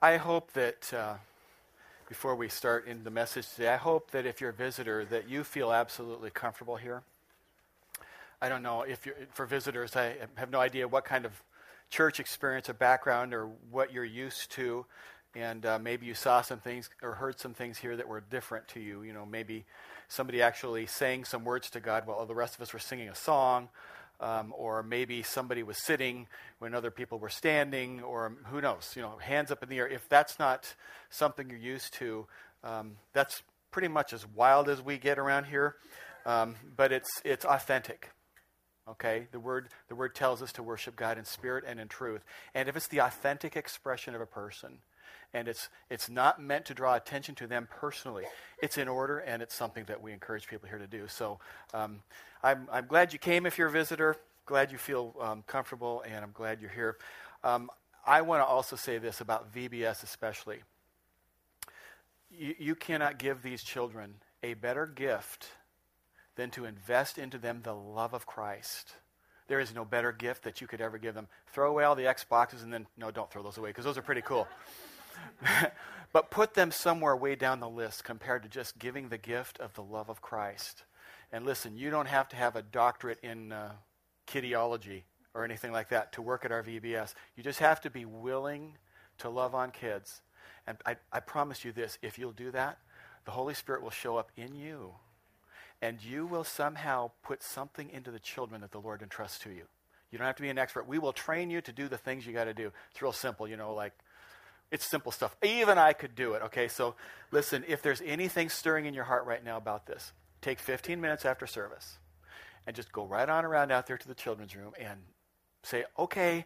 I hope that uh, before we start in the message today, I hope that if you're a visitor, that you feel absolutely comfortable here. I don't know if you're, for visitors, I have no idea what kind of church experience or background or what you're used to. And uh, maybe you saw some things or heard some things here that were different to you. You know, maybe somebody actually saying some words to God while the rest of us were singing a song. Um, or maybe somebody was sitting when other people were standing, or who knows, you know, hands up in the air. If that's not something you're used to, um, that's pretty much as wild as we get around here. Um, but it's it's authentic. Okay, the word the word tells us to worship God in spirit and in truth. And if it's the authentic expression of a person, and it's it's not meant to draw attention to them personally. It's in order, and it's something that we encourage people here to do. So um, I'm I'm glad you came. If you're a visitor, glad you feel um, comfortable, and I'm glad you're here. Um, I want to also say this about VBS, especially. You, you cannot give these children a better gift than to invest into them the love of Christ. There is no better gift that you could ever give them. Throw away all the Xboxes and then, no, don't throw those away because those are pretty cool. but put them somewhere way down the list compared to just giving the gift of the love of Christ. And listen, you don't have to have a doctorate in uh, kidiology or anything like that to work at our VBS. You just have to be willing to love on kids. And I, I promise you this if you'll do that, the Holy Spirit will show up in you. And you will somehow put something into the children that the Lord entrusts to you. You don't have to be an expert. We will train you to do the things you got to do. It's real simple, you know, like it's simple stuff. Even I could do it. Okay, so listen, if there's anything stirring in your heart right now about this, take 15 minutes after service and just go right on around out there to the children's room and say, okay,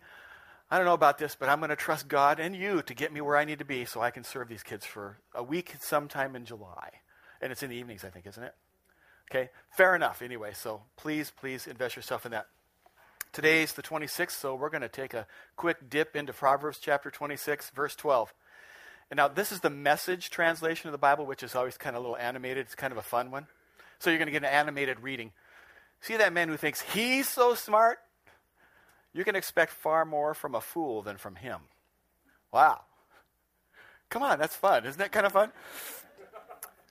I don't know about this, but I'm going to trust God and you to get me where I need to be so I can serve these kids for a week sometime in July. And it's in the evenings, I think, isn't it? Okay, fair enough. Anyway, so please, please invest yourself in that. Today's the 26th, so we're going to take a quick dip into Proverbs chapter 26, verse 12. And now, this is the message translation of the Bible, which is always kind of a little animated. It's kind of a fun one. So you're going to get an animated reading. See that man who thinks he's so smart? You can expect far more from a fool than from him. Wow. Come on, that's fun. Isn't that kind of fun?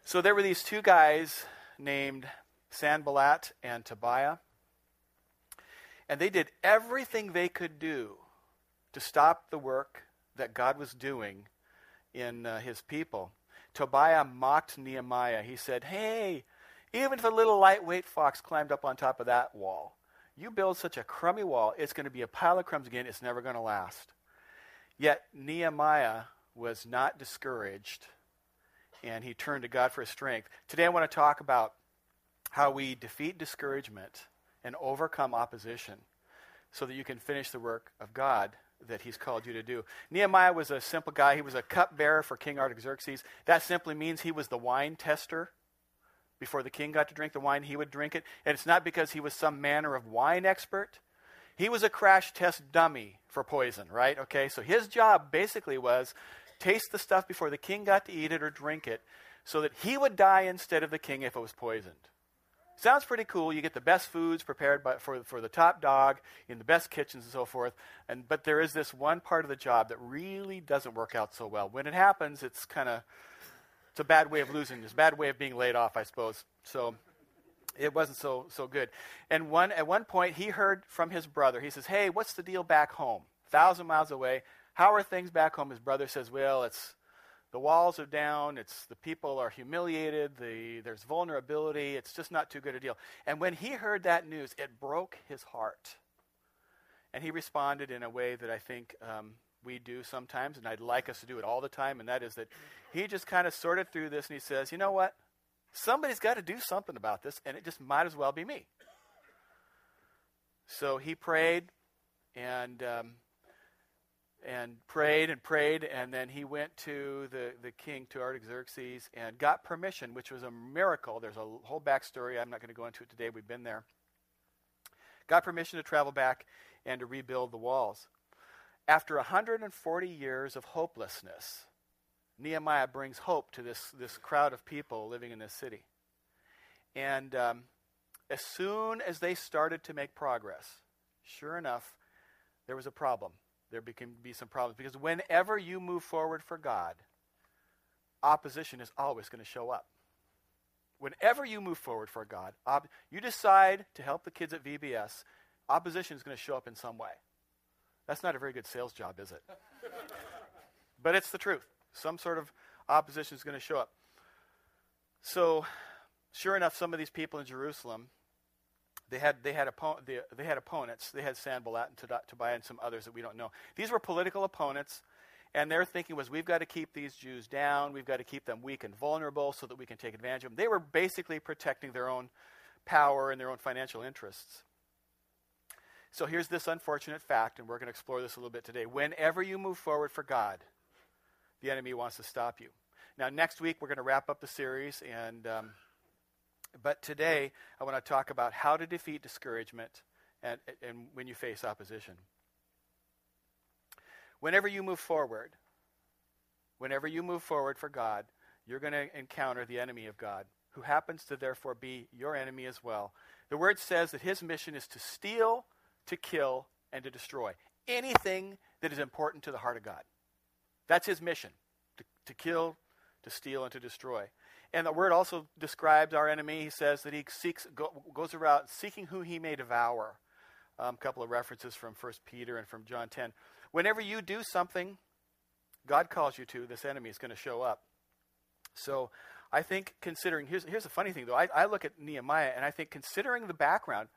So there were these two guys named Sanballat and Tobiah. And they did everything they could do to stop the work that God was doing in uh, his people. Tobiah mocked Nehemiah. He said, Hey, even if a little lightweight fox climbed up on top of that wall, you build such a crummy wall, it's going to be a pile of crumbs again. It's never going to last. Yet Nehemiah was not discouraged, and he turned to God for his strength. Today I want to talk about how we defeat discouragement and overcome opposition so that you can finish the work of God that he's called you to do. Nehemiah was a simple guy. He was a cupbearer for King Artaxerxes. That simply means he was the wine tester. Before the king got to drink the wine, he would drink it. And it's not because he was some manner of wine expert. He was a crash test dummy for poison, right? Okay, so his job basically was taste the stuff before the king got to eat it or drink it so that he would die instead of the king if it was poisoned. Sounds pretty cool. You get the best foods prepared by, for, for the top dog in the best kitchens and so forth. And, but there is this one part of the job that really doesn't work out so well. When it happens, it's kind of it's a bad way of losing. It's a bad way of being laid off, I suppose. So it wasn't so so good. And one at one point he heard from his brother. He says, "Hey, what's the deal back home? Thousand miles away. How are things back home?" His brother says, "Well, it's the walls are down. It's the people are humiliated. The, there's vulnerability. It's just not too good a deal. And when he heard that news, it broke his heart. And he responded in a way that I think um, we do sometimes, and I'd like us to do it all the time, and that is that he just kind of sorted through this and he says, you know what? Somebody's got to do something about this, and it just might as well be me. So he prayed, and um, and prayed and prayed, and then he went to the, the king, to Artaxerxes, and got permission, which was a miracle. There's a whole backstory. I'm not going to go into it today. We've been there. Got permission to travel back and to rebuild the walls. After 140 years of hopelessness, Nehemiah brings hope to this, this crowd of people living in this city. And um, as soon as they started to make progress, sure enough, there was a problem there can be some problems because whenever you move forward for God, opposition is always going to show up. Whenever you move forward for God, op- you decide to help the kids at VBS, opposition is going to show up in some way. That's not a very good sales job, is it? but it's the truth. Some sort of opposition is going to show up. So, sure enough, some of these people in Jerusalem, they had they had oppo- they, they had opponents. They had Sanballat and Tobiah and some others that we don't know. These were political opponents, and their thinking was, we've got to keep these Jews down. We've got to keep them weak and vulnerable so that we can take advantage of them. They were basically protecting their own power and their own financial interests. So here's this unfortunate fact, and we're going to explore this a little bit today. Whenever you move forward for God, the enemy wants to stop you. Now, next week we're going to wrap up the series, and um, but today I want to talk about how to defeat discouragement and, and when you face opposition. Whenever you move forward, whenever you move forward for God, you're going to encounter the enemy of God, who happens to therefore be your enemy as well. The word says that his mission is to steal, to kill, and to destroy anything that is important to the heart of God. That's his mission to, to kill, to steal, and to destroy. And the word also describes our enemy. He says that he seeks, go, goes around seeking who he may devour. A um, couple of references from 1 Peter and from John 10. Whenever you do something God calls you to, this enemy is going to show up. So I think considering, here's, here's the funny thing though. I, I look at Nehemiah and I think considering the background,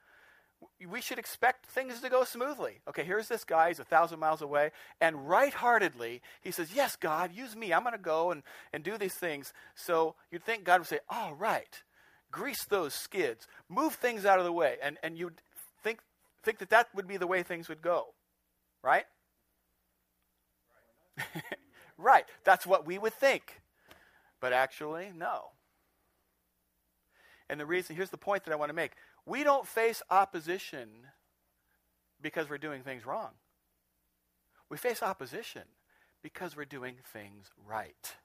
we should expect things to go smoothly. Okay, here's this guy, he's a thousand miles away, and right heartedly, he says, Yes, God, use me. I'm going to go and, and do these things. So you'd think God would say, All right, grease those skids, move things out of the way. And, and you'd think, think that that would be the way things would go, right? right, that's what we would think. But actually, no. And the reason, here's the point that I want to make we don't face opposition because we're doing things wrong. We face opposition because we're doing things right.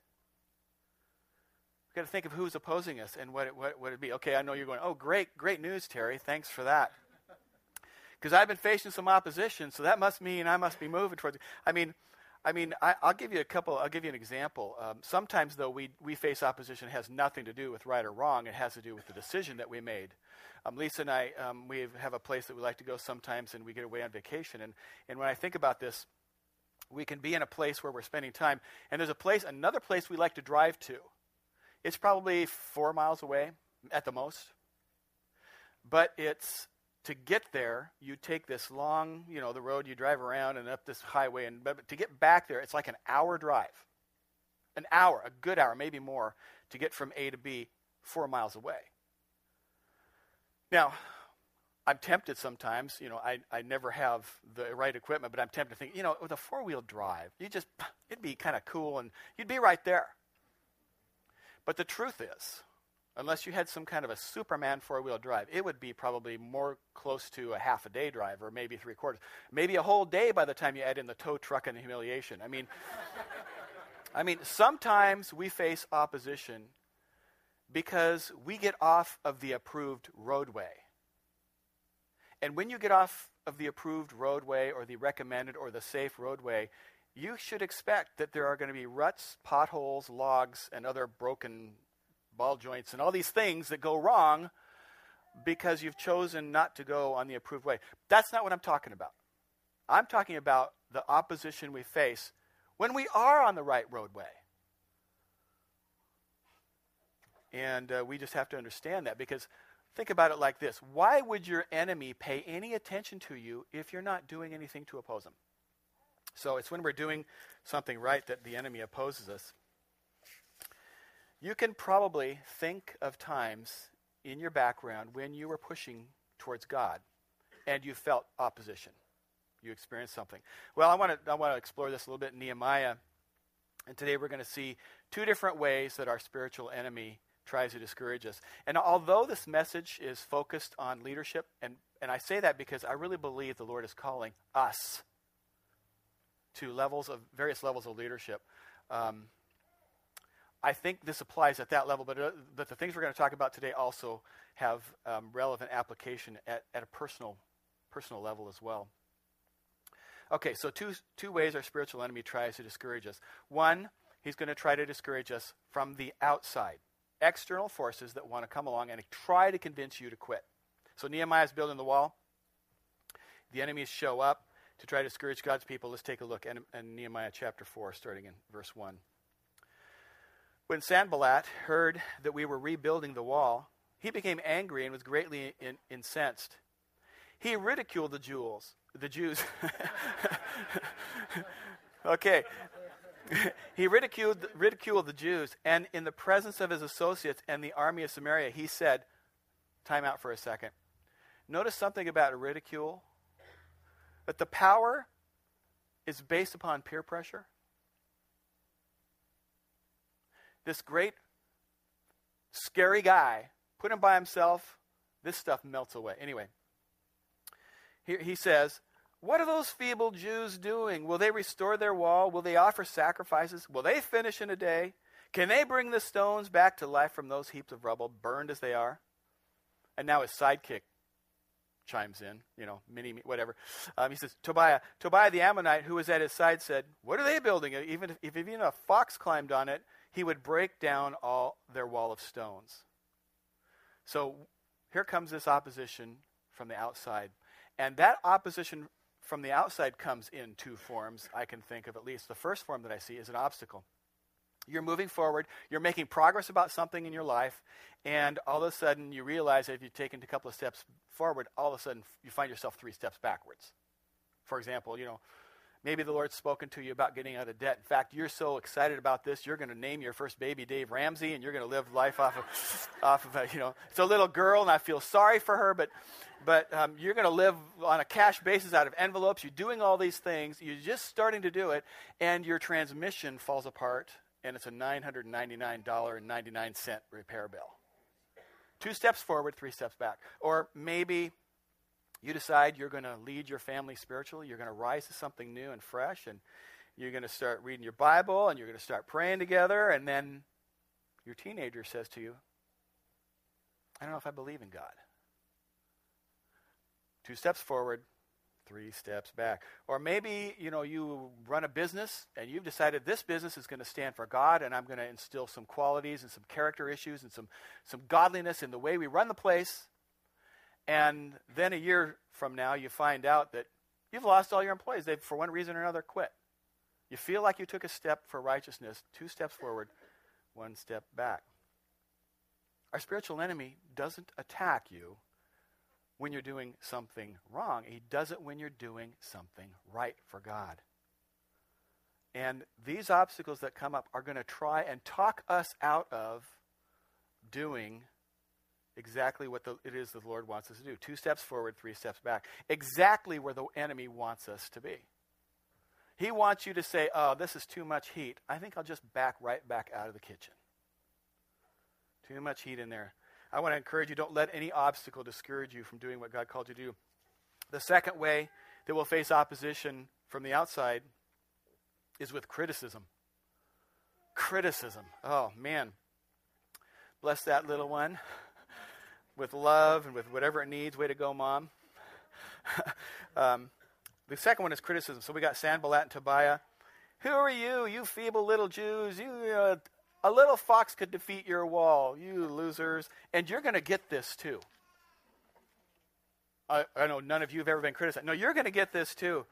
We've got to think of who's opposing us and what it, what would it be. Okay, I know you're going, oh, great, great news, Terry. Thanks for that. Because I've been facing some opposition, so that must mean I must be moving towards. I mean, I mean, I, will give you a couple. I'll give you an example. Um, sometimes, though, we we face opposition it has nothing to do with right or wrong. It has to do with the decision that we made. Um, Lisa and I, um, we have a place that we like to go sometimes, and we get away on vacation. And and when I think about this, we can be in a place where we're spending time, and there's a place, another place we like to drive to. It's probably four miles away at the most, but it's to get there, you take this long, you know, the road you drive around and up this highway, and but to get back there, it's like an hour drive, an hour, a good hour, maybe more, to get from A to B, four miles away. Now, I'm tempted sometimes, you know, I, I never have the right equipment, but I'm tempted to think, you know, with a four wheel drive, you just, it'd be kind of cool and you'd be right there. But the truth is, unless you had some kind of a Superman four wheel drive, it would be probably more close to a half a day drive or maybe three quarters. Maybe a whole day by the time you add in the tow truck and the humiliation. I mean, I mean, sometimes we face opposition because we get off of the approved roadway. And when you get off of the approved roadway or the recommended or the safe roadway, you should expect that there are going to be ruts, potholes, logs, and other broken ball joints, and all these things that go wrong because you've chosen not to go on the approved way. That's not what I'm talking about. I'm talking about the opposition we face when we are on the right roadway. And uh, we just have to understand that because think about it like this why would your enemy pay any attention to you if you're not doing anything to oppose him? So it's when we're doing something right that the enemy opposes us. You can probably think of times in your background when you were pushing towards God and you felt opposition. You experienced something. Well, I want to I want to explore this a little bit in Nehemiah. And today we're going to see two different ways that our spiritual enemy tries to discourage us. And although this message is focused on leadership, and, and I say that because I really believe the Lord is calling us to levels of various levels of leadership. Um, I think this applies at that level, but, uh, but the things we're going to talk about today also have um, relevant application at, at a personal, personal level as well. Okay, so two, two ways our spiritual enemy tries to discourage us. One, he's going to try to discourage us from the outside, external forces that want to come along and try to convince you to quit. So Nehemiah is building the wall. The enemies show up to try to discourage God's people. Let's take a look at Nehemiah chapter 4, starting in verse 1. When Sanballat heard that we were rebuilding the wall, he became angry and was greatly in, incensed. He ridiculed the Jews. The Jews. okay. he ridiculed, ridiculed the Jews, and in the presence of his associates and the army of Samaria, he said, Time out for a second. Notice something about ridicule that the power is based upon peer pressure. This great, scary guy, put him by himself, this stuff melts away. Anyway, here he says, What are those feeble Jews doing? Will they restore their wall? Will they offer sacrifices? Will they finish in a day? Can they bring the stones back to life from those heaps of rubble, burned as they are? And now his sidekick chimes in, you know, mini, whatever. Um, he says, Tobiah, Tobiah the Ammonite, who was at his side, said, What are they building? Even if, if even a fox climbed on it, he would break down all their wall of stones. So here comes this opposition from the outside. And that opposition from the outside comes in two forms, I can think of at least. The first form that I see is an obstacle. You're moving forward, you're making progress about something in your life, and all of a sudden you realize that if you've taken a couple of steps forward, all of a sudden you find yourself three steps backwards. For example, you know, maybe the Lord's spoken to you about getting out of debt. In fact, you're so excited about this, you're going to name your first baby Dave Ramsey, and you're going to live life off of, off of, a, you know, it's a little girl, and I feel sorry for her, but, but um, you're going to live on a cash basis out of envelopes. You're doing all these things. You're just starting to do it, and your transmission falls apart, and it's a $999.99 repair bill. Two steps forward, three steps back. Or maybe you decide you're going to lead your family spiritually, you're going to rise to something new and fresh, and you're going to start reading your Bible, and you're going to start praying together, and then your teenager says to you, I don't know if I believe in God. Two steps forward, three steps back. Or maybe, you know, you run a business and you've decided this business is going to stand for God and I'm going to instill some qualities and some character issues and some, some godliness in the way we run the place. And then a year from now, you find out that you've lost all your employees. They've, for one reason or another, quit. You feel like you took a step for righteousness, two steps forward, one step back. Our spiritual enemy doesn't attack you when you're doing something wrong. He does it when you're doing something right for God. And these obstacles that come up are going to try and talk us out of doing exactly what the, it is the Lord wants us to do. Two steps forward, three steps back. Exactly where the enemy wants us to be. He wants you to say, oh, this is too much heat. I think I'll just back right back out of the kitchen. Too much heat in there. I want to encourage you don't let any obstacle discourage you from doing what God called you to do. The second way that we'll face opposition from the outside is with criticism. Criticism. Oh, man. Bless that little one with love and with whatever it needs. Way to go, mom. um, the second one is criticism. So we got Sanballat and Tobiah. Who are you, you feeble little Jews? You uh, a little fox could defeat your wall, you losers. And you're going to get this too. I, I, know none of you have ever been criticized. No, you're going to get this too.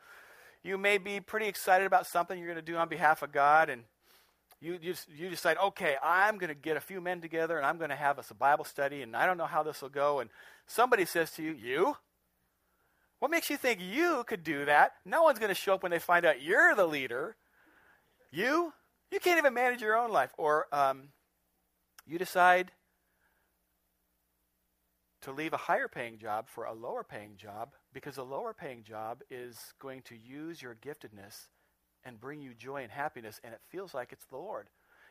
You may be pretty excited about something you're going to do on behalf of God, and you, you, you decide, okay, I'm going to get a few men together and I'm going to have us a Bible study, and I don't know how this will go. And somebody says to you, You? What makes you think you could do that? No one's going to show up when they find out you're the leader. You? You can't even manage your own life. Or um, you decide to leave a higher paying job for a lower paying job because a lower paying job is going to use your giftedness and bring you joy and happiness, and it feels like it's the Lord.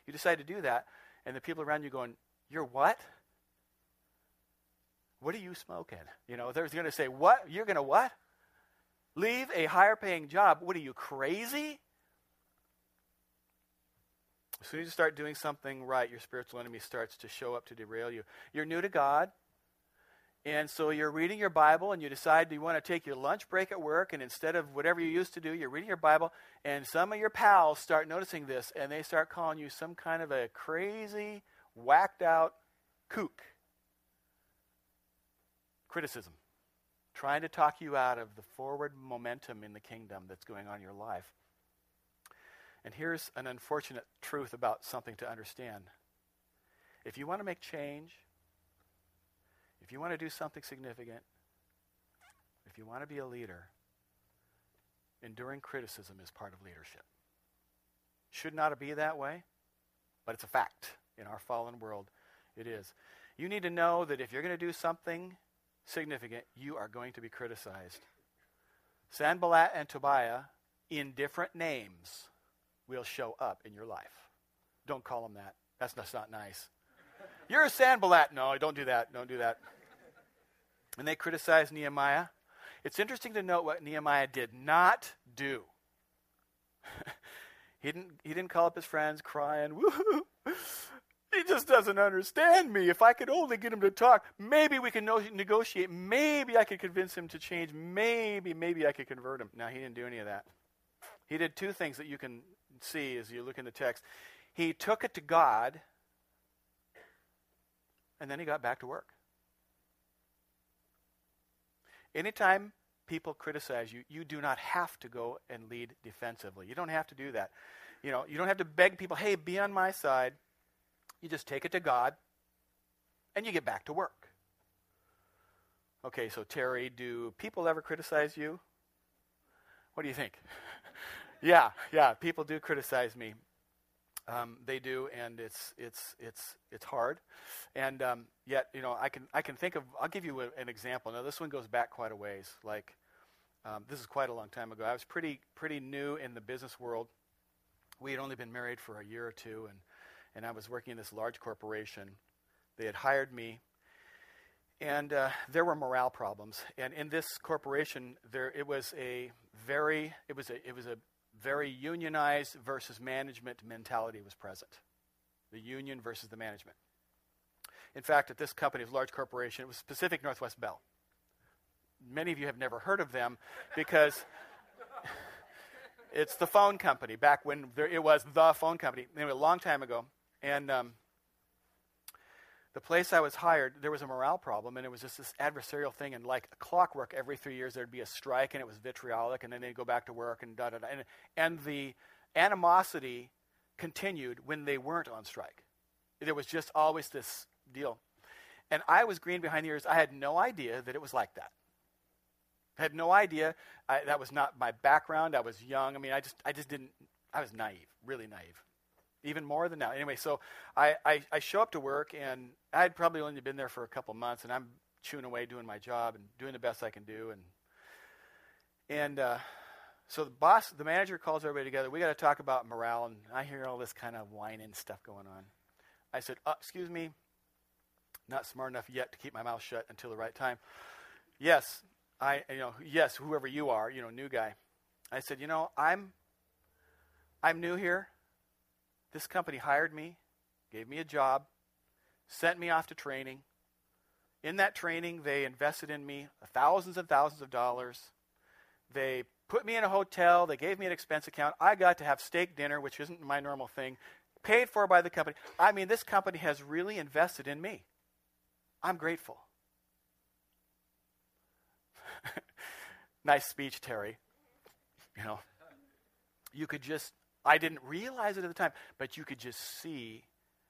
You decide to do that, and the people around you going, You're what? What are you smoking? You know, they're going to say, What? You're going to what? Leave a higher paying job. What are you, crazy? As soon as you start doing something right, your spiritual enemy starts to show up to derail you. You're new to God, And so you're reading your Bible and you decide you want to take your lunch break at work, and instead of whatever you used to do, you're reading your Bible, and some of your pals start noticing this and they start calling you some kind of a crazy, whacked out kook. Criticism. Trying to talk you out of the forward momentum in the kingdom that's going on in your life. And here's an unfortunate truth about something to understand. If you want to make change, if you want to do something significant, if you want to be a leader, enduring criticism is part of leadership. Should not be that way, but it's a fact. In our fallen world, it is. You need to know that if you're going to do something significant, you are going to be criticized. Sanballat and Tobiah, in different names, will show up in your life. Don't call them that. That's, that's not nice. You're a Sanballat. No, don't do that. Don't do that. And they criticized Nehemiah. It's interesting to note what Nehemiah did not do. he didn't he didn't call up his friends crying, Woo-hoo! He just doesn't understand me. If I could only get him to talk, maybe we can no- negotiate. Maybe I could convince him to change. Maybe, maybe I could convert him. Now, he didn't do any of that. He did two things that you can see as you look in the text. He took it to God, and then he got back to work. Anytime people criticize you, you do not have to go and lead defensively. You don't have to do that. You know, you don't have to beg people, "Hey, be on my side." You just take it to God and you get back to work. Okay, so Terry, do people ever criticize you? What do you think? yeah, yeah, people do criticize me. Um, they do, and it's it's it's it's hard, and um, yet you know I can I can think of I'll give you a, an example. Now this one goes back quite a ways. Like um, this is quite a long time ago. I was pretty pretty new in the business world. We had only been married for a year or two, and and I was working in this large corporation. They had hired me, and uh, there were morale problems. And in this corporation, there it was a very it was a it was a very unionized versus management mentality was present. The union versus the management. In fact, at this company, it was a large corporation, it was Pacific Northwest Bell. Many of you have never heard of them because it's the phone company back when there, it was the phone company. Anyway, a long time ago. And um, the place I was hired, there was a morale problem, and it was just this adversarial thing. And like clockwork, every three years there'd be a strike, and it was vitriolic, and then they'd go back to work, and da da da. And, and the animosity continued when they weren't on strike. There was just always this deal. And I was green behind the ears. I had no idea that it was like that. I had no idea. I, that was not my background. I was young. I mean, I just, I just didn't. I was naive, really naive even more than now. Anyway, so I, I, I show up to work, and I'd probably only been there for a couple months, and I'm chewing away doing my job and doing the best I can do. And, and uh, so the boss, the manager calls everybody together. We got to talk about morale, and I hear all this kind of whining stuff going on. I said, uh, Excuse me, not smart enough yet to keep my mouth shut until the right time. Yes, I, you know, yes, whoever you are, you know, new guy. I said, you know, I'm, I'm new here. This company hired me, gave me a job, sent me off to training. In that training, they invested in me thousands and thousands of dollars. They put me in a hotel. They gave me an expense account. I got to have steak dinner, which isn't my normal thing, paid for by the company. I mean, this company has really invested in me. I'm grateful. nice speech, Terry. You know, you could just I didn't realize it at the time, but you could just see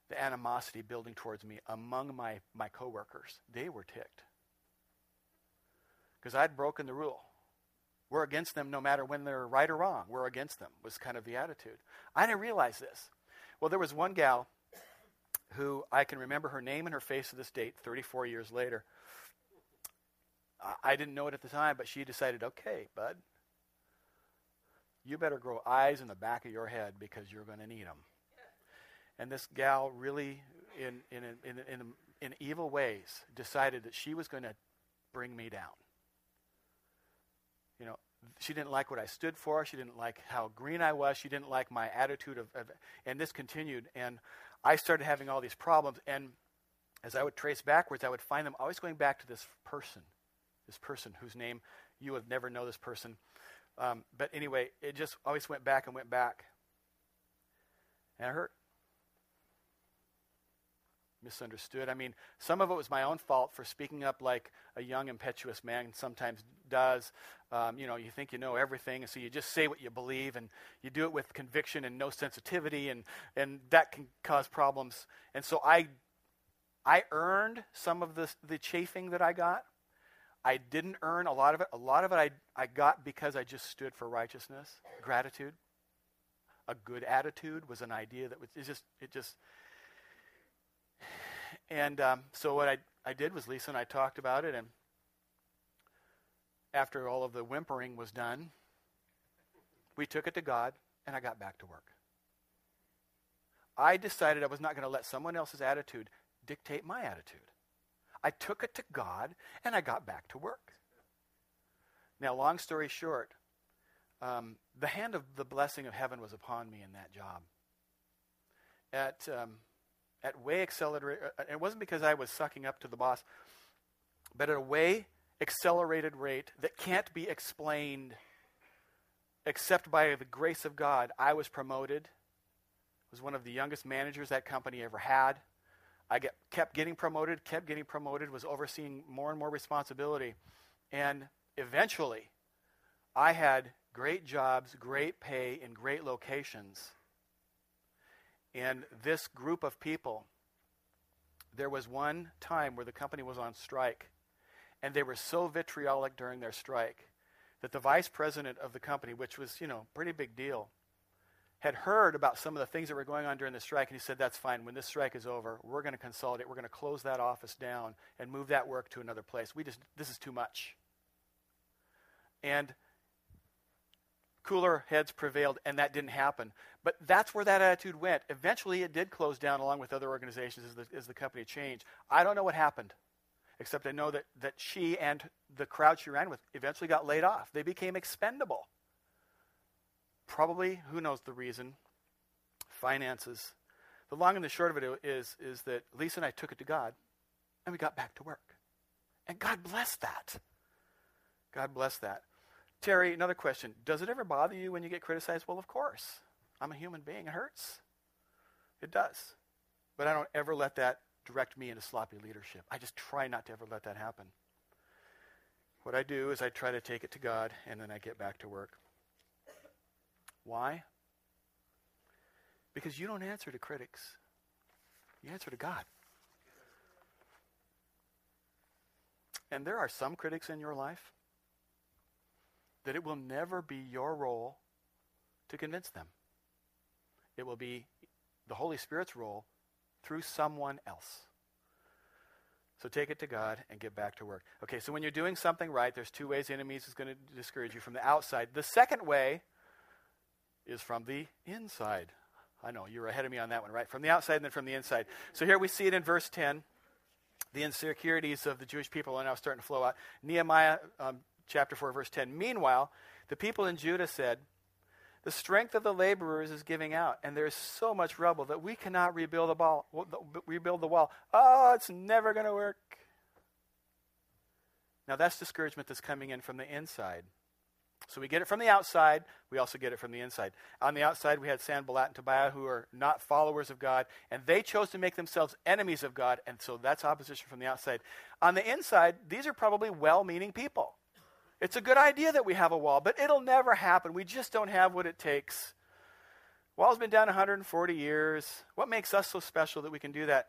the animosity building towards me among my, my coworkers. They were ticked. Because I'd broken the rule. We're against them no matter when they're right or wrong. We're against them, was kind of the attitude. I didn't realize this. Well, there was one gal who I can remember her name and her face to this date, 34 years later. I didn't know it at the time, but she decided, okay, bud, you better grow eyes in the back of your head because you're going to need them. And this gal really, in, in, in, in, in evil ways, decided that she was going to bring me down. You know, she didn't like what I stood for. She didn't like how green I was. She didn't like my attitude of, of and this continued. And I started having all these problems. And as I would trace backwards, I would find them always going back to this person, this person whose name you would never know this person. Um, but anyway, it just always went back and went back. And it hurt. Misunderstood. I mean, some of it was my own fault for speaking up like a young, impetuous man sometimes does. Um, you know, you think you know everything, and so you just say what you believe, and you do it with conviction and no sensitivity, and, and that can cause problems. And so I, I earned some of the, the chafing that I got. I didn't earn a lot of it. A lot of it I, I got because I just stood for righteousness, gratitude. A good attitude was an idea that was just it just. And um, so what I I did was Lisa and I talked about it, and after all of the whimpering was done, we took it to God, and I got back to work. I decided I was not going to let someone else's attitude dictate my attitude. I took it to God, and I got back to work. Now, long story short, um, the hand of the blessing of heaven was upon me in that job. At um, at way accelerated, uh, it wasn't because I was sucking up to the boss, but at a way accelerated rate that can't be explained except by the grace of God. I was promoted. Was one of the youngest managers that company ever had. I get, kept getting promoted, kept getting promoted, was overseeing more and more responsibility. And eventually, I had great jobs, great pay, in great locations. And this group of people, there was one time where the company was on strike, and they were so vitriolic during their strike that the vice president of the company, which was, you know, pretty big deal, had heard about some of the things that were going on during the strike, and he said, That's fine. When this strike is over, we're going to consolidate. We're going to close that office down and move that work to another place. We just, this is too much. And cooler heads prevailed, and that didn't happen. But that's where that attitude went. Eventually, it did close down along with other organizations as the, as the company changed. I don't know what happened, except I know that, that she and the crowd she ran with eventually got laid off. They became expendable. Probably, who knows the reason? Finances. The long and the short of it is, is that Lisa and I took it to God, and we got back to work. And God bless that. God bless that. Terry, another question. Does it ever bother you when you get criticized? Well, of course. I'm a human being. It hurts. It does. But I don't ever let that direct me into sloppy leadership. I just try not to ever let that happen. What I do is I try to take it to God and then I get back to work. Why? Because you don't answer to critics, you answer to God. And there are some critics in your life that it will never be your role to convince them. It will be the Holy Spirit's role through someone else. So take it to God and get back to work. Okay, so when you're doing something right, there's two ways the enemy is going to discourage you from the outside. The second way is from the inside. I know, you were ahead of me on that one, right? From the outside and then from the inside. So here we see it in verse 10. The insecurities of the Jewish people are now starting to flow out. Nehemiah um, chapter 4, verse 10. Meanwhile, the people in Judah said, The strength of the laborers is giving out, and there is so much rubble that we cannot rebuild the, ball, rebuild the wall. Oh, it's never going to work. Now, that's discouragement that's coming in from the inside. So we get it from the outside, we also get it from the inside. On the outside, we had Sanballat and Tobiah, who are not followers of God, and they chose to make themselves enemies of God, and so that's opposition from the outside. On the inside, these are probably well meaning people. It's a good idea that we have a wall, but it'll never happen. We just don't have what it takes. Wall's been down 140 years. What makes us so special that we can do that?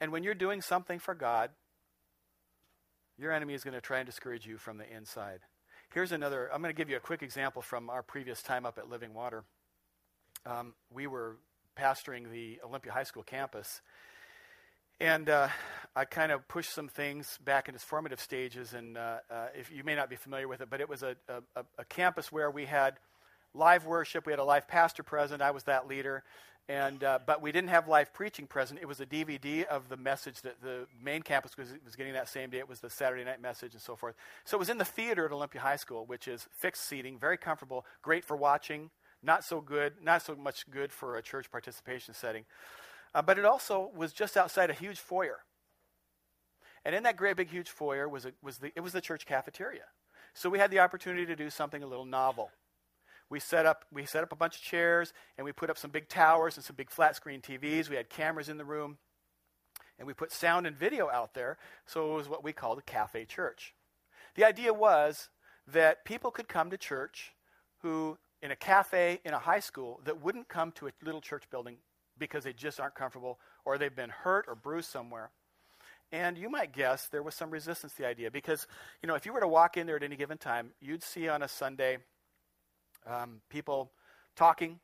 And when you're doing something for God, your enemy is going to try and discourage you from the inside. Here's another, I'm going to give you a quick example from our previous time up at Living Water. Um, we were pastoring the Olympia High School campus, and uh, I kind of pushed some things back in its formative stages. And uh, uh, if you may not be familiar with it, but it was a, a, a, campus where we had live worship. We had a live pastor present. I was that leader. And, uh, but we didn't have live preaching present. It was a DVD of the message that the main campus was, was getting that same day. It was the Saturday night message and so forth. So it was in the theater at Olympia High School, which is fixed seating, very comfortable, great for watching, not so good, not so much good for a church participation setting. Uh, but it also was just outside a huge foyer. And in that great big huge foyer was, a, was the, it was the church cafeteria. So we had the opportunity to do something a little novel. We set up we set up a bunch of chairs and we put up some big towers and some big flat screen TVs. We had cameras in the room. And we put sound and video out there, so it was what we called a cafe church. The idea was that people could come to church who in a cafe in a high school that wouldn't come to a little church building because they just aren't comfortable or they've been hurt or bruised somewhere. And you might guess there was some resistance to the idea because, you know, if you were to walk in there at any given time, you'd see on a Sunday um, people talking,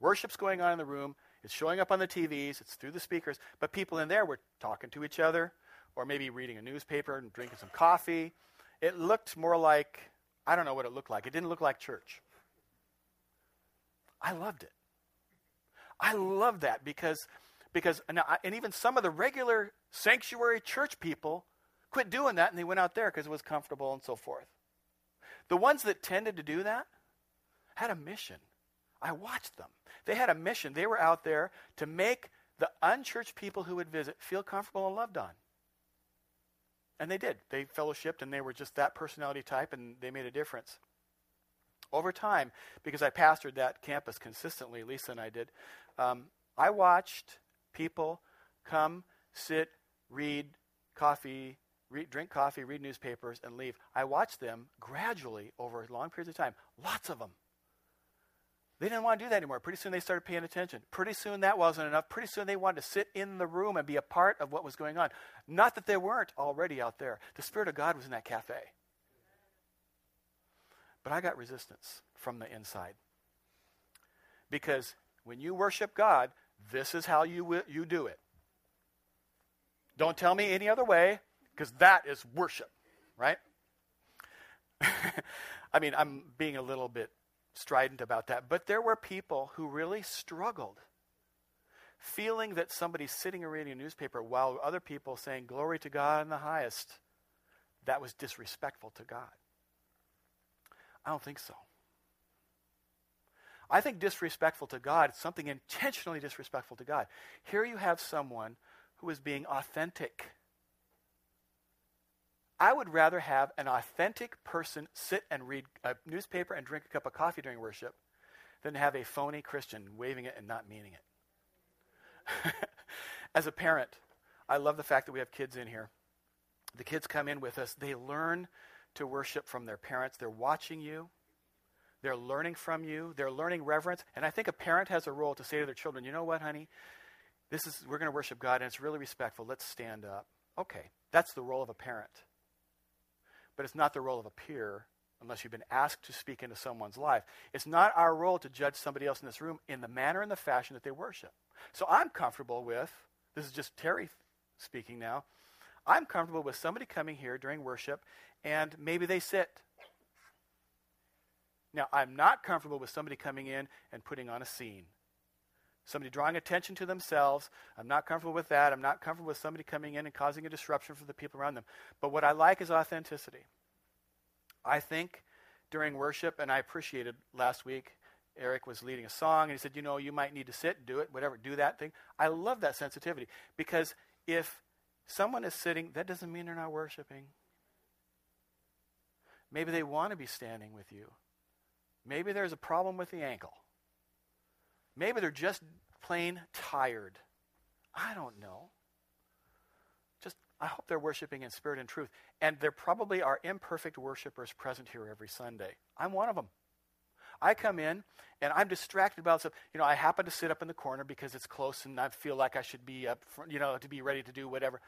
worship's going on in the room, it's showing up on the TVs, it's through the speakers, but people in there were talking to each other or maybe reading a newspaper and drinking some coffee. It looked more like, I don't know what it looked like. It didn't look like church. I loved it. I love that because, because and, and even some of the regular sanctuary church people quit doing that and they went out there because it was comfortable and so forth. The ones that tended to do that had a mission. I watched them. They had a mission. They were out there to make the unchurched people who would visit feel comfortable and loved on. And they did. They fellowshipped and they were just that personality type and they made a difference. Over time, because I pastored that campus consistently, Lisa and I did, um, I watched people come, sit, read coffee, drink coffee, read newspapers, and leave. I watched them gradually over long periods of time, lots of them. They didn't want to do that anymore. Pretty soon they started paying attention. Pretty soon that wasn't enough. Pretty soon they wanted to sit in the room and be a part of what was going on. Not that they weren't already out there. The Spirit of God was in that cafe. But I got resistance from the inside. Because when you worship God, this is how you, you do it. Don't tell me any other way, because that is worship, right? I mean, I'm being a little bit strident about that, but there were people who really struggled feeling that somebody's sitting and reading a newspaper while other people saying, Glory to God in the highest, that was disrespectful to God. I don't think so. I think disrespectful to God is something intentionally disrespectful to God. Here you have someone who is being authentic. I would rather have an authentic person sit and read a newspaper and drink a cup of coffee during worship than have a phony Christian waving it and not meaning it. As a parent, I love the fact that we have kids in here. The kids come in with us, they learn to worship from their parents. They're watching you, they're learning from you, they're learning reverence. And I think a parent has a role to say to their children, you know what, honey? This is we're going to worship God and it's really respectful. Let's stand up. Okay. That's the role of a parent. But it's not the role of a peer unless you've been asked to speak into someone's life. It's not our role to judge somebody else in this room in the manner and the fashion that they worship. So I'm comfortable with this is just Terry speaking now. I'm comfortable with somebody coming here during worship and maybe they sit. Now, I'm not comfortable with somebody coming in and putting on a scene. Somebody drawing attention to themselves. I'm not comfortable with that. I'm not comfortable with somebody coming in and causing a disruption for the people around them. But what I like is authenticity. I think during worship, and I appreciated last week, Eric was leading a song, and he said, You know, you might need to sit, do it, whatever, do that thing. I love that sensitivity because if someone is sitting, that doesn't mean they're not worshiping. Maybe they want to be standing with you. Maybe there's a problem with the ankle. Maybe they're just plain tired. I don't know. Just, I hope they're worshiping in spirit and truth. And there probably are imperfect worshipers present here every Sunday. I'm one of them. I come in and I'm distracted about stuff. You know, I happen to sit up in the corner because it's close and I feel like I should be up, front, you know, to be ready to do whatever.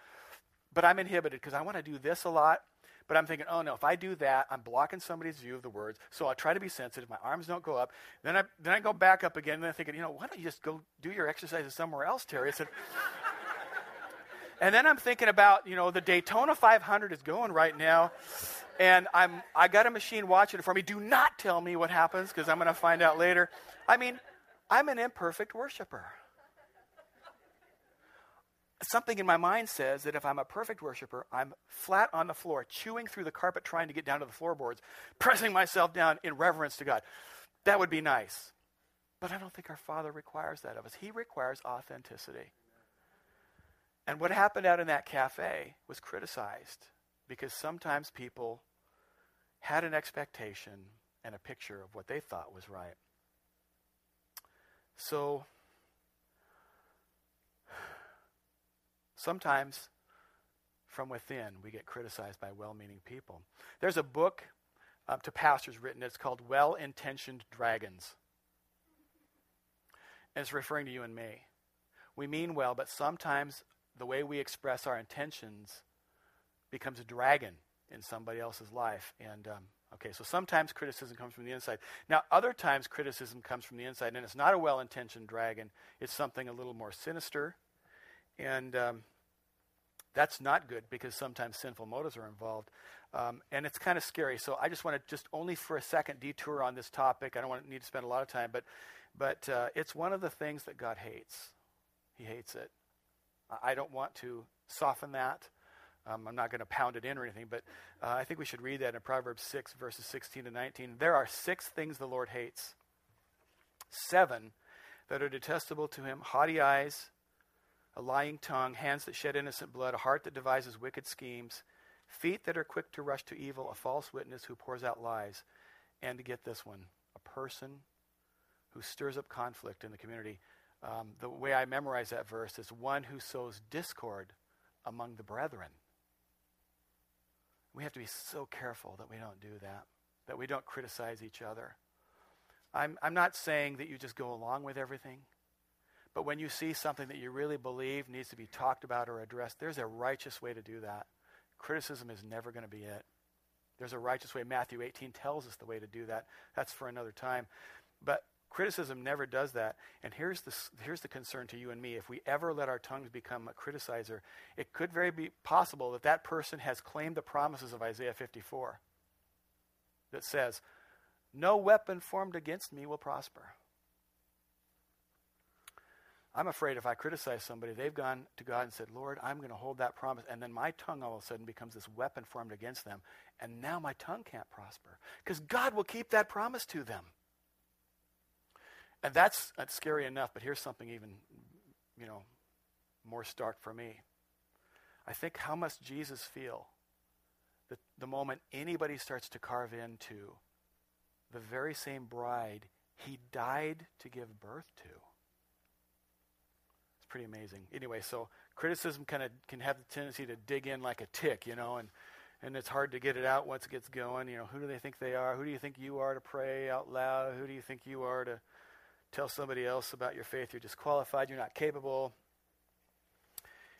But I'm inhibited because I want to do this a lot but I'm thinking, oh no, if I do that, I'm blocking somebody's view of the words. So I try to be sensitive. My arms don't go up. Then I then I go back up again. And I'm thinking, you know, why don't you just go do your exercises somewhere else, Terry? I said. and then I'm thinking about, you know, the Daytona 500 is going right now, and I'm I got a machine watching it for me. Do not tell me what happens because I'm going to find out later. I mean, I'm an imperfect worshiper something in my mind says that if I'm a perfect worshiper, I'm flat on the floor, chewing through the carpet, trying to get down to the floorboards, pressing myself down in reverence to God. That would be nice. But I don't think our Father requires that of us. He requires authenticity. And what happened out in that cafe was criticized because sometimes people had an expectation and a picture of what they thought was right. So sometimes from within we get criticized by well meaning people. There's a book uh, to pastors written, it's called Well Intentioned Dragons. And it's referring to you and me. We mean well, but sometimes the way we express our intentions becomes a dragon in somebody else's life. And um, okay, so sometimes criticism comes from the inside. Now, other times criticism comes from the inside, and it's not a well intentioned dragon, it's something a little more sinister. And um, that's not good because sometimes sinful motives are involved. Um, and it's kind of scary. So I just want to just only for a second detour on this topic. I don't want to need to spend a lot of time, but, but uh, it's one of the things that God hates. He hates it. I don't want to soften that. Um, I'm not going to pound it in or anything, but uh, I think we should read that in Proverbs 6, verses 16 to 19. There are six things the Lord hates, seven that are detestable to him haughty eyes, a lying tongue, hands that shed innocent blood, a heart that devises wicked schemes, feet that are quick to rush to evil, a false witness who pours out lies, and to get this one, a person who stirs up conflict in the community. Um, the way I memorize that verse is one who sows discord among the brethren. We have to be so careful that we don't do that, that we don't criticize each other. I'm, I'm not saying that you just go along with everything, but when you see something that you really believe needs to be talked about or addressed, there's a righteous way to do that. Criticism is never going to be it. There's a righteous way. Matthew 18 tells us the way to do that. That's for another time. But criticism never does that. And here's the, here's the concern to you and me. If we ever let our tongues become a criticizer, it could very be possible that that person has claimed the promises of Isaiah 54 that says, No weapon formed against me will prosper. I'm afraid if I criticize somebody, they've gone to God and said, Lord, I'm going to hold that promise. And then my tongue all of a sudden becomes this weapon formed against them. And now my tongue can't prosper because God will keep that promise to them. And that's, that's scary enough, but here's something even, you know, more stark for me. I think how must Jesus feel that the moment anybody starts to carve into the very same bride he died to give birth to? Pretty amazing. Anyway, so criticism kind of can have the tendency to dig in like a tick, you know, and and it's hard to get it out once it gets going. You know, who do they think they are? Who do you think you are to pray out loud? Who do you think you are to tell somebody else about your faith? You're disqualified. You're not capable.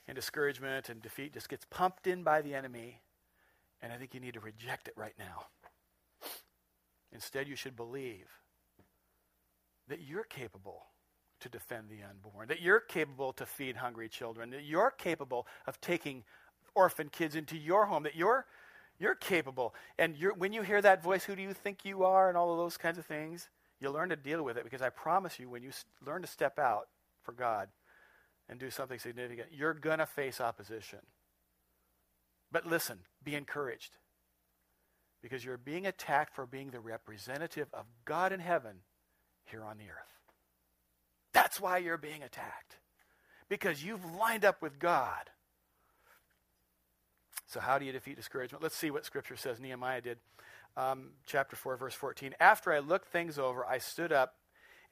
And discouragement and defeat just gets pumped in by the enemy, and I think you need to reject it right now. Instead, you should believe that you're capable to defend the unborn, that you're capable to feed hungry children, that you're capable of taking orphan kids into your home, that you're you're capable. And you're, when you hear that voice, who do you think you are, and all of those kinds of things, you learn to deal with it because I promise you, when you learn to step out for God and do something significant, you're going to face opposition. But listen, be encouraged because you're being attacked for being the representative of God in heaven here on the earth. That's why you're being attacked. Because you've lined up with God. So, how do you defeat discouragement? Let's see what Scripture says Nehemiah did. Um, chapter 4, verse 14. After I looked things over, I stood up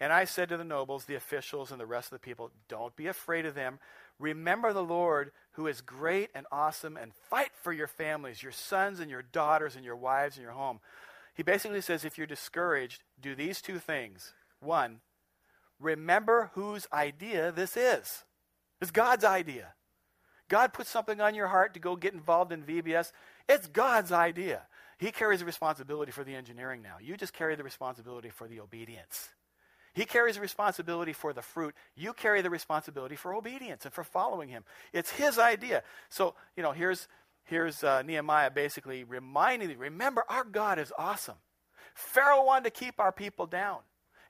and I said to the nobles, the officials, and the rest of the people, Don't be afraid of them. Remember the Lord, who is great and awesome, and fight for your families, your sons and your daughters, and your wives and your home. He basically says, If you're discouraged, do these two things. One, remember whose idea this is. It's God's idea. God put something on your heart to go get involved in VBS. It's God's idea. He carries the responsibility for the engineering now. You just carry the responsibility for the obedience. He carries the responsibility for the fruit. You carry the responsibility for obedience and for following him. It's his idea. So, you know, here's, here's uh, Nehemiah basically reminding you remember, our God is awesome. Pharaoh wanted to keep our people down.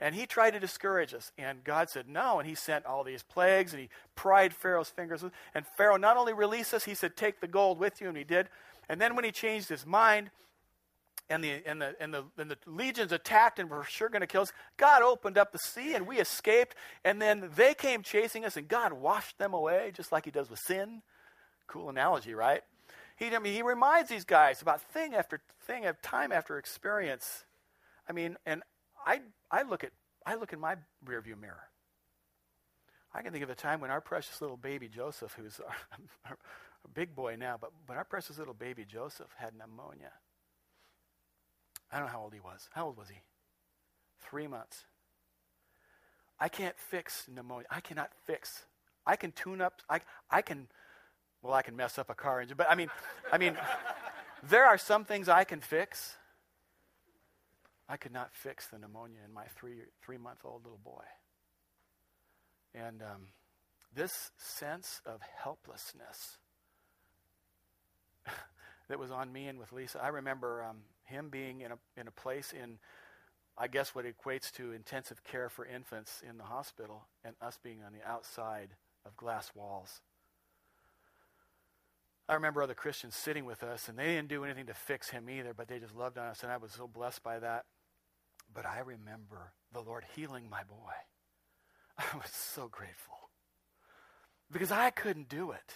And he tried to discourage us. And God said no. And he sent all these plagues and he pried Pharaoh's fingers. And Pharaoh not only released us, he said, Take the gold with you. And he did. And then when he changed his mind, and the, and, the, and, the, and the legions attacked and were sure going to kill us. God opened up the sea and we escaped. And then they came chasing us and God washed them away, just like He does with sin. Cool analogy, right? He, I mean, he reminds these guys about thing after thing, of time after experience. I mean, and I, I look at I look in my rearview mirror. I can think of a time when our precious little baby Joseph, who's a big boy now, but, but our precious little baby Joseph had pneumonia. I don't know how old he was. How old was he? Three months. I can't fix pneumonia. I cannot fix. I can tune up. I, I can, well, I can mess up a car engine, but I mean, I mean, there are some things I can fix. I could not fix the pneumonia in my three three month old little boy. And um, this sense of helplessness that was on me and with Lisa, I remember um, him being in a, in a place in, I guess, what equates to intensive care for infants in the hospital, and us being on the outside of glass walls. I remember other Christians sitting with us, and they didn't do anything to fix him either, but they just loved on us, and I was so blessed by that. But I remember the Lord healing my boy. I was so grateful because I couldn't do it.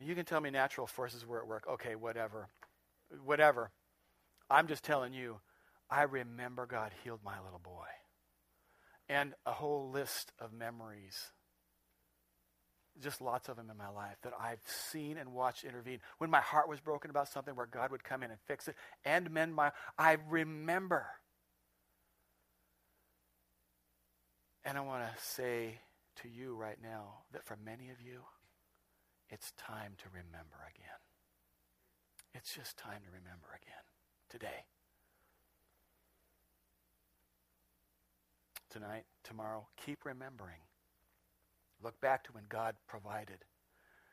You can tell me natural forces were at work. Okay, whatever whatever. I'm just telling you, I remember God healed my little boy. And a whole list of memories. Just lots of them in my life that I've seen and watched intervene. When my heart was broken about something where God would come in and fix it and mend my I remember. And I want to say to you right now that for many of you, it's time to remember again. It's just time to remember again today. Tonight, tomorrow, keep remembering. Look back to when God provided,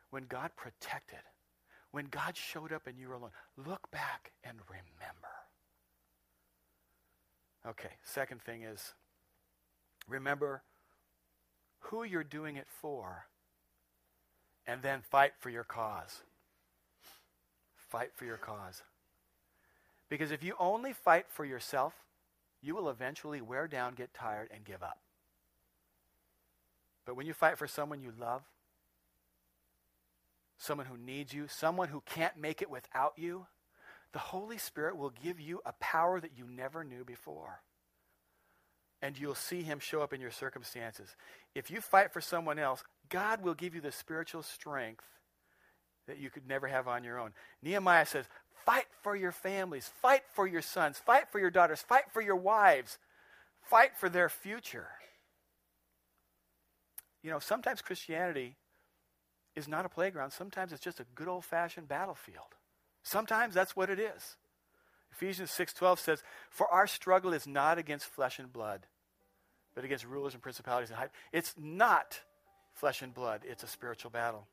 when God protected, when God showed up and you were alone. Look back and remember. Okay, second thing is remember who you're doing it for, and then fight for your cause. Fight for your cause. Because if you only fight for yourself, you will eventually wear down, get tired, and give up. But when you fight for someone you love, someone who needs you, someone who can't make it without you, the Holy Spirit will give you a power that you never knew before. And you'll see Him show up in your circumstances. If you fight for someone else, God will give you the spiritual strength that you could never have on your own. Nehemiah says, Fight for your families, fight for your sons, fight for your daughters, fight for your wives, fight for their future. You know, sometimes Christianity is not a playground, sometimes it's just a good old fashioned battlefield. Sometimes that's what it is. Ephesians 6:12 says, "For our struggle is not against flesh and blood, but against rulers and principalities and high." It's not flesh and blood, it's a spiritual battle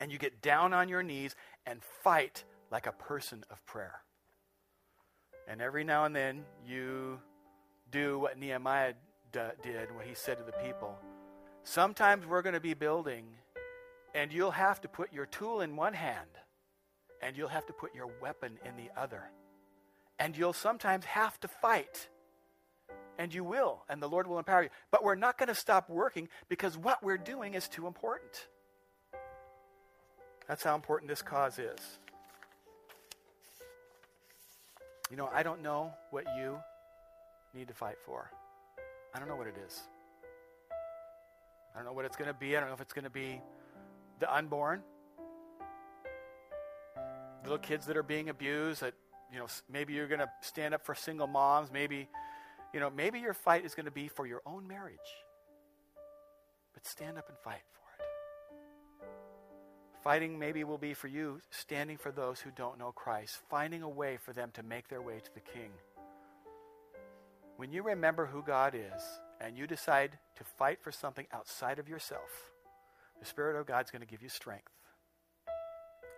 and you get down on your knees and fight like a person of prayer. And every now and then you do what Nehemiah d- did, what he said to the people. Sometimes we're going to be building, and you'll have to put your tool in one hand, and you'll have to put your weapon in the other. And you'll sometimes have to fight. And you will, and the Lord will empower you. But we're not going to stop working because what we're doing is too important. That's how important this cause is. You know, I don't know what you need to fight for. I don't know what it is. I don't know what it's going to be. I don't know if it's going to be the unborn, little kids that are being abused. That you know, maybe you're going to stand up for single moms. Maybe, you know, maybe your fight is going to be for your own marriage. But stand up and fight for it. Fighting maybe will be for you standing for those who don't know Christ, finding a way for them to make their way to the King. When you remember who God is and you decide to fight for something outside of yourself, the Spirit of God's going to give you strength.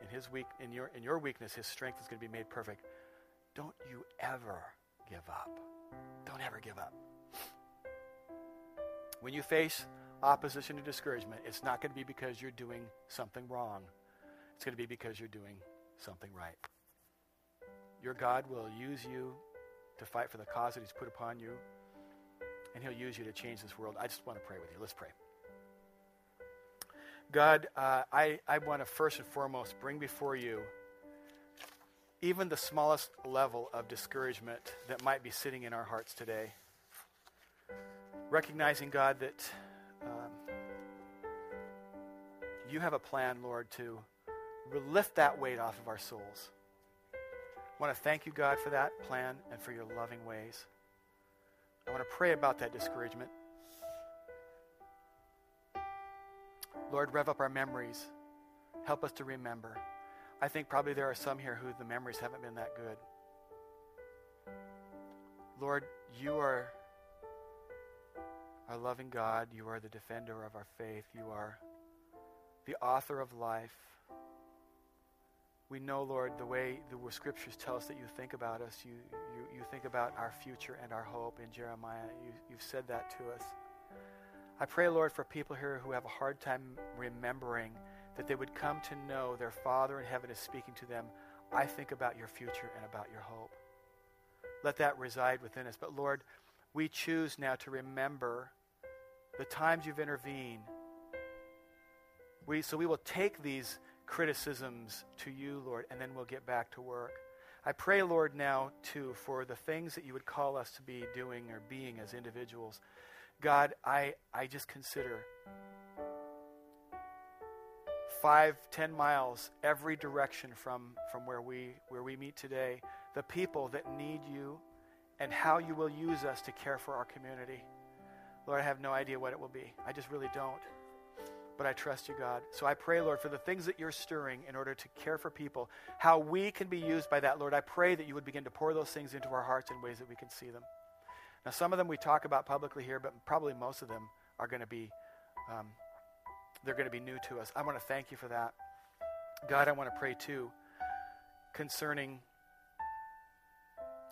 In his weak in your in your weakness, his strength is going to be made perfect. Don't you ever give up. Don't ever give up. When you face opposition and discouragement, it's not going to be because you're doing something wrong. It's going to be because you're doing something right. your God will use you to fight for the cause that He's put upon you, and He'll use you to change this world. I just want to pray with you. Let's pray. God, uh, I, I want to first and foremost bring before you even the smallest level of discouragement that might be sitting in our hearts today. Recognizing, God, that um, you have a plan, Lord, to lift that weight off of our souls. I want to thank you, God, for that plan and for your loving ways. I want to pray about that discouragement. Lord, rev up our memories. Help us to remember. I think probably there are some here who the memories haven't been that good. Lord, you are our loving God. You are the defender of our faith. You are the author of life. We know, Lord, the way the scriptures tell us that you think about us. You, you, you think about our future and our hope in Jeremiah. You, you've said that to us. I pray, Lord, for people here who have a hard time remembering that they would come to know their Father in heaven is speaking to them. I think about your future and about your hope. Let that reside within us. But Lord, we choose now to remember the times you've intervened. We, so we will take these criticisms to you, Lord, and then we'll get back to work. I pray, Lord, now, too, for the things that you would call us to be doing or being as individuals. God, I, I just consider five, ten miles every direction from, from where, we, where we meet today, the people that need you and how you will use us to care for our community. Lord, I have no idea what it will be. I just really don't. But I trust you, God. So I pray, Lord, for the things that you're stirring in order to care for people, how we can be used by that, Lord. I pray that you would begin to pour those things into our hearts in ways that we can see them. Now, some of them we talk about publicly here, but probably most of them are going to be um, they're going to be new to us. I want to thank you for that. God, I want to pray too concerning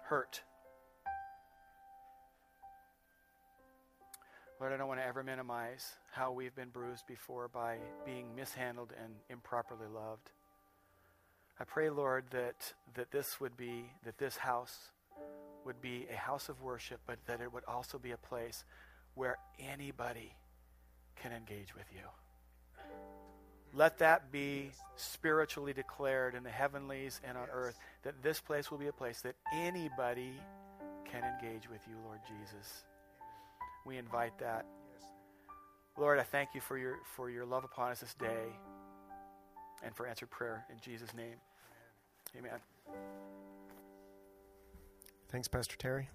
hurt. Lord, I don't want to ever minimize how we've been bruised before by being mishandled and improperly loved. I pray, Lord, that, that this would be, that this house would be a house of worship, but that it would also be a place where anybody can engage with you. Let that be spiritually declared in the heavenlies and on earth that this place will be a place that anybody can engage with you, Lord Jesus. We invite that. Lord, I thank you for your for your love upon us this day and for answered prayer in Jesus' name. Amen. Thanks, Pastor Terry.